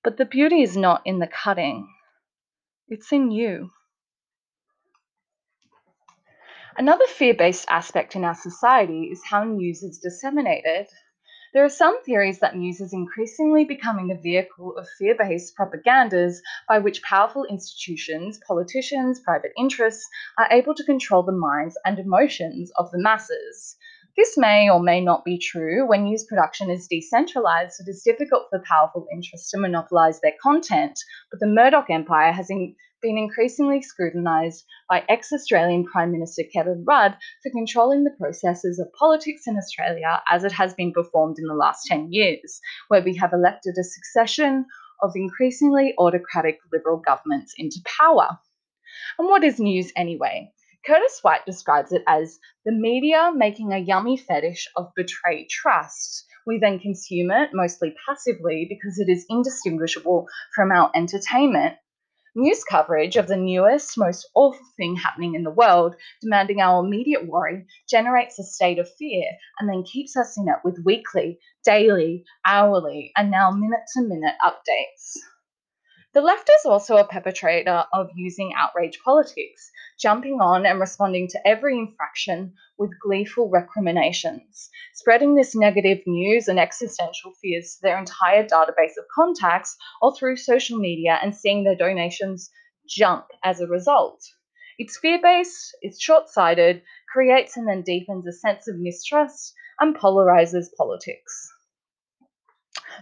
but the beauty is not in the cutting, it's in you. Another fear based aspect in our society is how news is disseminated. There are some theories that news is increasingly becoming a vehicle of fear based propagandas by which powerful institutions, politicians, private interests are able to control the minds and emotions of the masses. This may or may not be true. When news production is decentralized, it is difficult for powerful interests to monopolize their content, but the Murdoch empire has in- been increasingly scrutinised by ex Australian Prime Minister Kevin Rudd for controlling the processes of politics in Australia as it has been performed in the last 10 years, where we have elected a succession of increasingly autocratic Liberal governments into power. And what is news anyway? Curtis White describes it as the media making a yummy fetish of betrayed trust. We then consume it mostly passively because it is indistinguishable from our entertainment. News coverage of the newest, most awful thing happening in the world, demanding our immediate worry, generates a state of fear and then keeps us in it with weekly, daily, hourly, and now minute to minute updates. The left is also a perpetrator of using outrage politics, jumping on and responding to every infraction with gleeful recriminations, spreading this negative news and existential fears to their entire database of contacts or through social media and seeing their donations jump as a result. It's fear based, it's short sighted, creates and then deepens a sense of mistrust, and polarizes politics.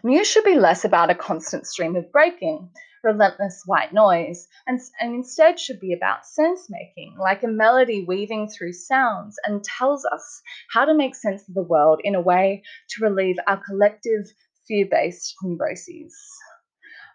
News should be less about a constant stream of breaking relentless white noise, and, and instead should be about sense making, like a melody weaving through sounds and tells us how to make sense of the world in a way to relieve our collective fear based neuroses.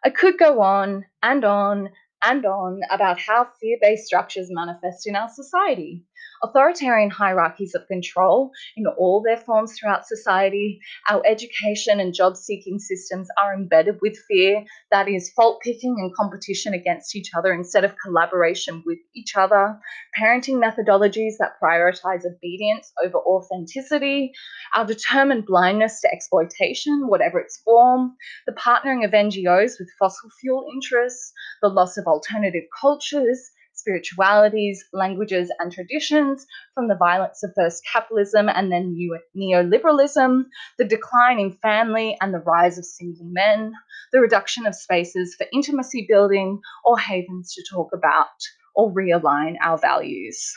I could go on and on and on about how fear based structures manifest in our society authoritarian hierarchies of control in all their forms throughout society. Our education and job seeking systems are embedded with fear that is fault picking and competition against each other instead of collaboration with each other. Parenting methodologies that prioritize obedience over authenticity. Our determined blindness to exploitation, whatever its form. The partnering of NGOs with fossil fuel interests. The loss of alternative cultures spiritualities, languages, and traditions from the violence of first capitalism and then neoliberalism, the decline in family and the rise of single men, the reduction of spaces for intimacy building or havens to talk about or realign our values.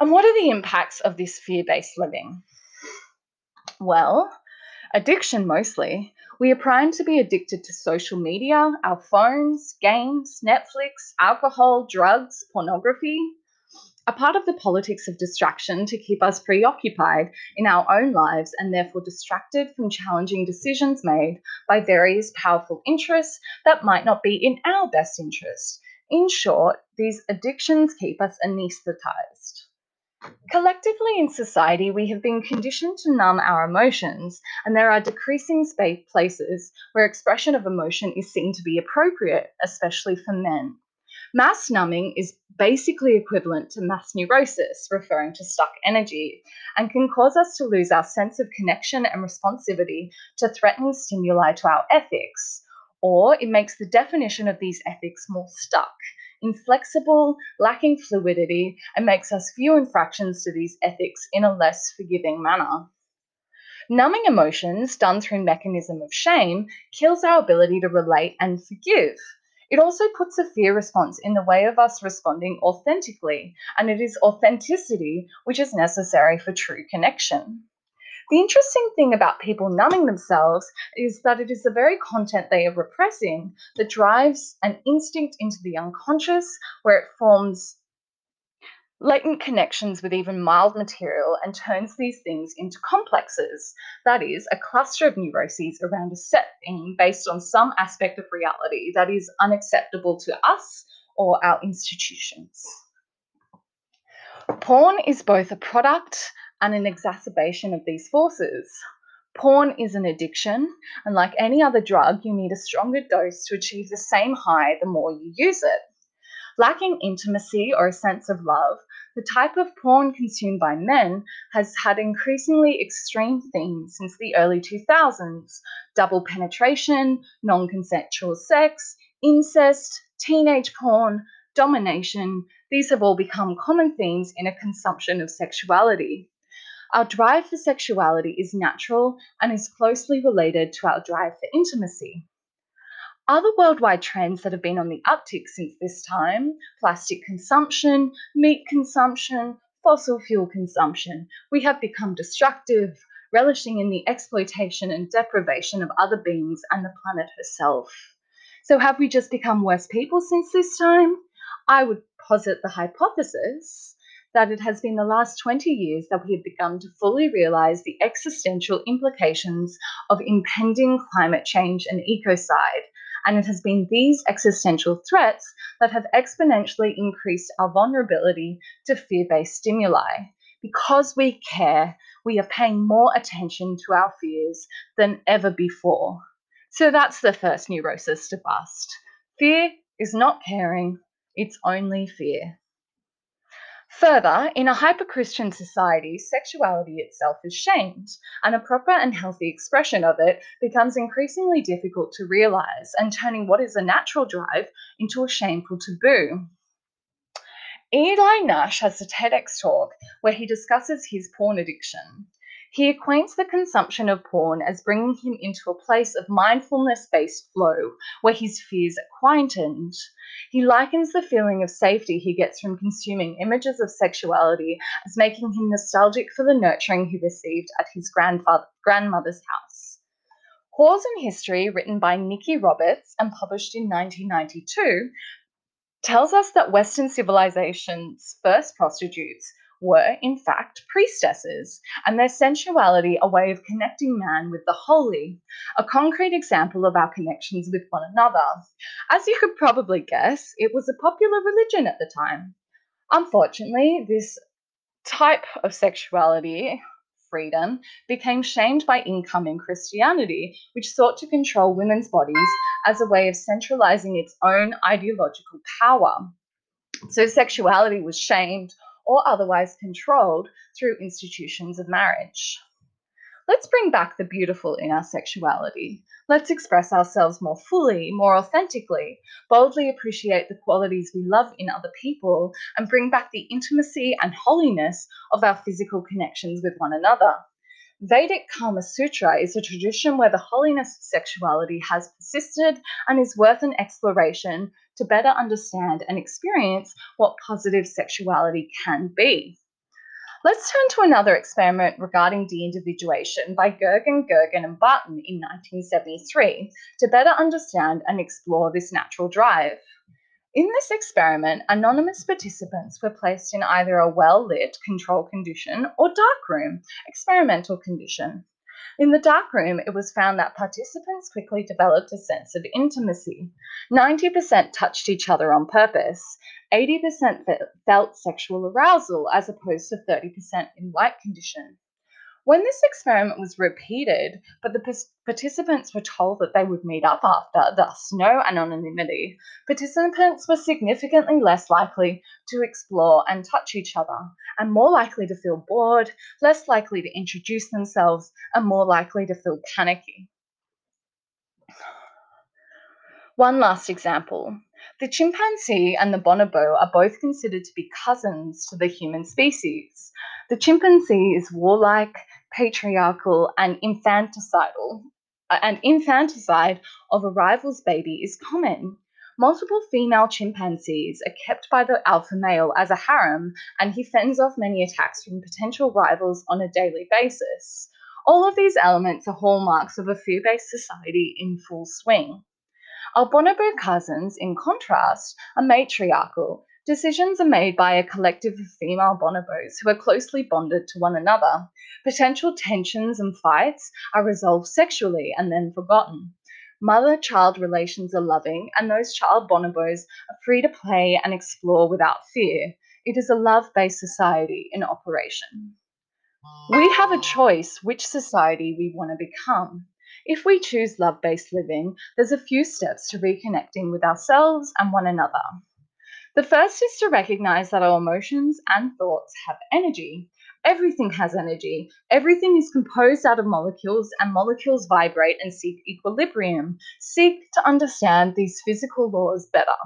And what are the impacts of this fear based living? Well, addiction mostly, we are primed to be addicted to social media, our phones, games, Netflix, alcohol, drugs, pornography. A part of the politics of distraction to keep us preoccupied in our own lives and therefore distracted from challenging decisions made by various powerful interests that might not be in our best interest. In short, these addictions keep us anesthetized. Collectively in society, we have been conditioned to numb our emotions, and there are decreasing space places where expression of emotion is seen to be appropriate, especially for men. Mass numbing is basically equivalent to mass neurosis, referring to stuck energy, and can cause us to lose our sense of connection and responsivity to threatening stimuli to our ethics, or it makes the definition of these ethics more stuck inflexible, lacking fluidity, and makes us view infractions to these ethics in a less forgiving manner. Numbing emotions, done through mechanism of shame, kills our ability to relate and forgive. It also puts a fear response in the way of us responding authentically, and it is authenticity which is necessary for true connection. The interesting thing about people numbing themselves is that it is the very content they are repressing that drives an instinct into the unconscious where it forms latent connections with even mild material and turns these things into complexes. That is, a cluster of neuroses around a set theme based on some aspect of reality that is unacceptable to us or our institutions. Porn is both a product and an exacerbation of these forces. Porn is an addiction, and like any other drug, you need a stronger dose to achieve the same high the more you use it. Lacking intimacy or a sense of love, the type of porn consumed by men has had increasingly extreme themes since the early 2000s double penetration, non consensual sex, incest, teenage porn, domination. These have all become common themes in a consumption of sexuality. Our drive for sexuality is natural and is closely related to our drive for intimacy. Other worldwide trends that have been on the uptick since this time plastic consumption, meat consumption, fossil fuel consumption. We have become destructive, relishing in the exploitation and deprivation of other beings and the planet herself. So, have we just become worse people since this time? I would posit the hypothesis that it has been the last 20 years that we have begun to fully realize the existential implications of impending climate change and ecocide. And it has been these existential threats that have exponentially increased our vulnerability to fear based stimuli. Because we care, we are paying more attention to our fears than ever before. So that's the first neurosis to bust. Fear is not caring, it's only fear. Further, in a hyper Christian society, sexuality itself is shamed, and a proper and healthy expression of it becomes increasingly difficult to realize and turning what is a natural drive into a shameful taboo. Eli Nash has a TEDx talk where he discusses his porn addiction. He acquaints the consumption of porn as bringing him into a place of mindfulness based flow where his fears are quietened. He likens the feeling of safety he gets from consuming images of sexuality as making him nostalgic for the nurturing he received at his grandfather, grandmother's house. Whores in History, written by Nickie Roberts and published in 1992, tells us that Western civilization's first prostitutes were, in fact, priestesses, and their sensuality a way of connecting man with the holy, a concrete example of our connections with one another. As you could probably guess, it was a popular religion at the time. Unfortunately, this type of sexuality, freedom, became shamed by incoming Christianity, which sought to control women's bodies as a way of centralizing its own ideological power. So, sexuality was shamed or otherwise controlled through institutions of marriage. Let's bring back the beautiful in our sexuality. Let's express ourselves more fully, more authentically, boldly appreciate the qualities we love in other people, and bring back the intimacy and holiness of our physical connections with one another. Vedic Kama Sutra is a tradition where the holiness of sexuality has persisted and is worth an exploration to better understand and experience what positive sexuality can be. Let's turn to another experiment regarding de individuation by Gergen, Gergen, and Barton in 1973 to better understand and explore this natural drive. In this experiment, anonymous participants were placed in either a well lit control condition or darkroom experimental condition. In the darkroom, it was found that participants quickly developed a sense of intimacy. 90% touched each other on purpose. 80% felt sexual arousal as opposed to 30% in light condition. When this experiment was repeated, but the participants were told that they would meet up after, thus no anonymity, participants were significantly less likely to explore and touch each other, and more likely to feel bored, less likely to introduce themselves, and more likely to feel panicky. One last example. The chimpanzee and the bonobo are both considered to be cousins to the human species. The chimpanzee is warlike, patriarchal, and infanticidal. Uh, and infanticide of a rival's baby is common. Multiple female chimpanzees are kept by the alpha male as a harem, and he fends off many attacks from potential rivals on a daily basis. All of these elements are hallmarks of a fear based society in full swing. Our bonobo cousins, in contrast, are matriarchal Decisions are made by a collective of female bonobos who are closely bonded to one another. Potential tensions and fights are resolved sexually and then forgotten. Mother child relations are loving, and those child bonobos are free to play and explore without fear. It is a love based society in operation. We have a choice which society we want to become. If we choose love based living, there's a few steps to reconnecting with ourselves and one another. The first is to recognize that our emotions and thoughts have energy. Everything has energy. Everything is composed out of molecules, and molecules vibrate and seek equilibrium. Seek to understand these physical laws better.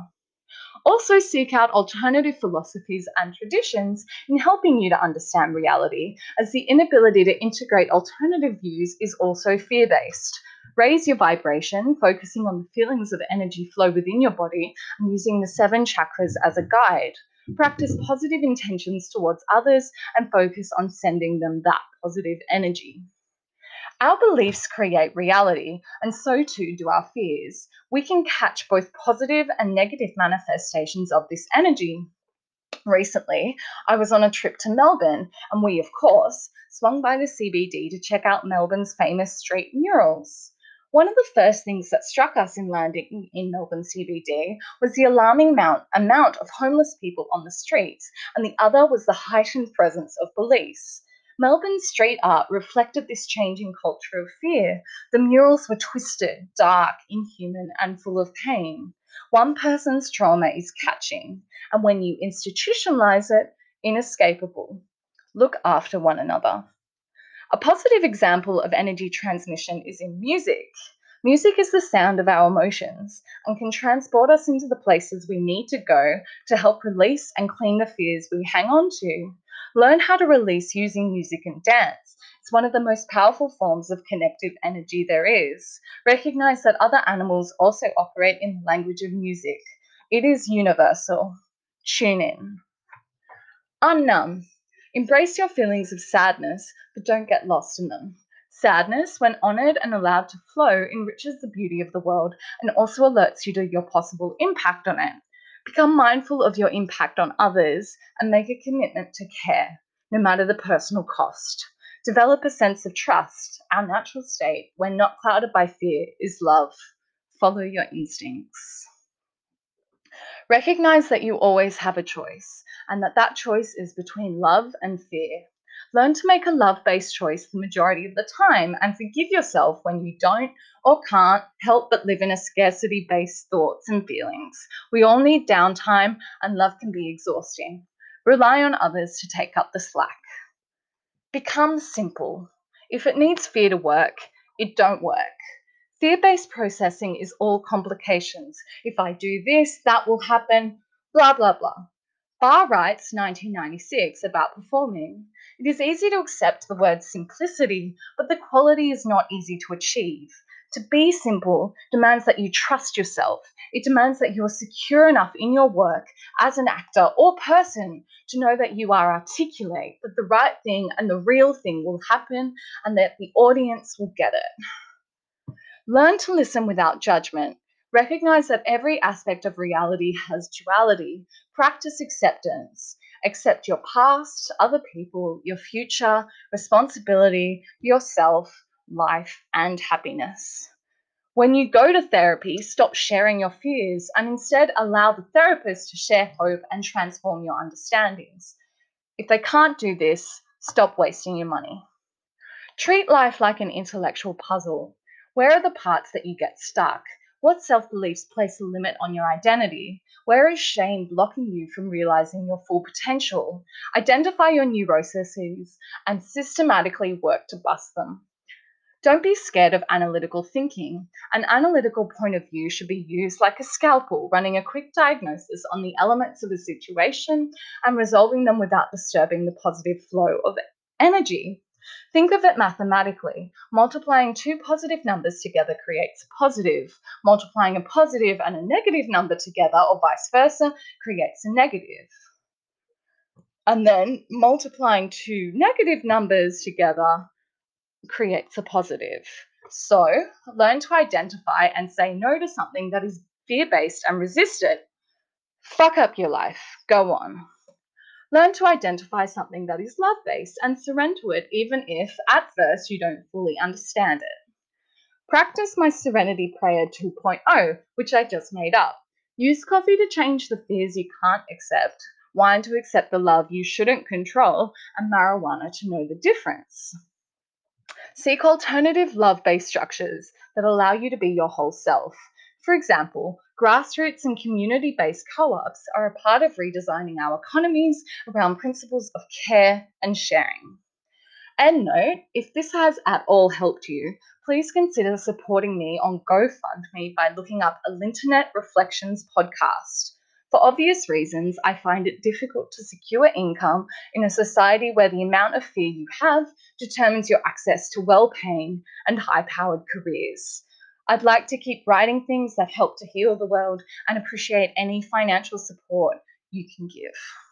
Also, seek out alternative philosophies and traditions in helping you to understand reality, as the inability to integrate alternative views is also fear based. Raise your vibration, focusing on the feelings of energy flow within your body and using the seven chakras as a guide. Practice positive intentions towards others and focus on sending them that positive energy. Our beliefs create reality, and so too do our fears. We can catch both positive and negative manifestations of this energy. Recently, I was on a trip to Melbourne, and we, of course, swung by the CBD to check out Melbourne's famous street murals. One of the first things that struck us in landing in Melbourne CBD was the alarming amount, amount of homeless people on the streets, and the other was the heightened presence of police. Melbourne's street art reflected this changing culture of fear. The murals were twisted, dark, inhuman, and full of pain. One person's trauma is catching, and when you institutionalize it, inescapable. Look after one another. A positive example of energy transmission is in music. Music is the sound of our emotions and can transport us into the places we need to go to help release and clean the fears we hang on to. Learn how to release using music and dance. It's one of the most powerful forms of connective energy there is. Recognize that other animals also operate in the language of music. It is universal. Tune in. Unnumb. Embrace your feelings of sadness, but don't get lost in them. Sadness, when honored and allowed to flow, enriches the beauty of the world and also alerts you to your possible impact on it. Become mindful of your impact on others and make a commitment to care, no matter the personal cost. Develop a sense of trust. Our natural state, when not clouded by fear, is love. Follow your instincts. Recognize that you always have a choice and that that choice is between love and fear. Learn to make a love based choice the majority of the time and forgive yourself when you don't or can't help but live in a scarcity based thoughts and feelings. We all need downtime, and love can be exhausting. Rely on others to take up the slack. Become simple. If it needs fear to work, it don't work. Fear based processing is all complications. If I do this, that will happen, blah, blah, blah. Barr writes 1996 about performing. It is easy to accept the word simplicity, but the quality is not easy to achieve. To be simple demands that you trust yourself. It demands that you are secure enough in your work as an actor or person to know that you are articulate, that the right thing and the real thing will happen, and that the audience will get it. Learn to listen without judgment. Recognize that every aspect of reality has duality. Practice acceptance. Accept your past, other people, your future, responsibility, yourself, life, and happiness. When you go to therapy, stop sharing your fears and instead allow the therapist to share hope and transform your understandings. If they can't do this, stop wasting your money. Treat life like an intellectual puzzle. Where are the parts that you get stuck? What self beliefs place a limit on your identity? Where is shame blocking you from realizing your full potential? Identify your neuroses and systematically work to bust them. Don't be scared of analytical thinking. An analytical point of view should be used like a scalpel, running a quick diagnosis on the elements of a situation and resolving them without disturbing the positive flow of energy. Think of it mathematically. Multiplying two positive numbers together creates a positive. Multiplying a positive and a negative number together, or vice versa, creates a negative. And then multiplying two negative numbers together creates a positive. So learn to identify and say no to something that is fear based and resist it. Fuck up your life. Go on. Learn to identify something that is love based and surrender it, even if at first you don't fully understand it. Practice my Serenity Prayer 2.0, which I just made up. Use coffee to change the fears you can't accept, wine to accept the love you shouldn't control, and marijuana to know the difference. Seek alternative love based structures that allow you to be your whole self. For example, grassroots and community based co ops are a part of redesigning our economies around principles of care and sharing. And note, if this has at all helped you, please consider supporting me on GoFundMe by looking up a Linternet Reflections podcast. For obvious reasons, I find it difficult to secure income in a society where the amount of fear you have determines your access to well paying and high powered careers. I'd like to keep writing things that help to heal the world and appreciate any financial support you can give.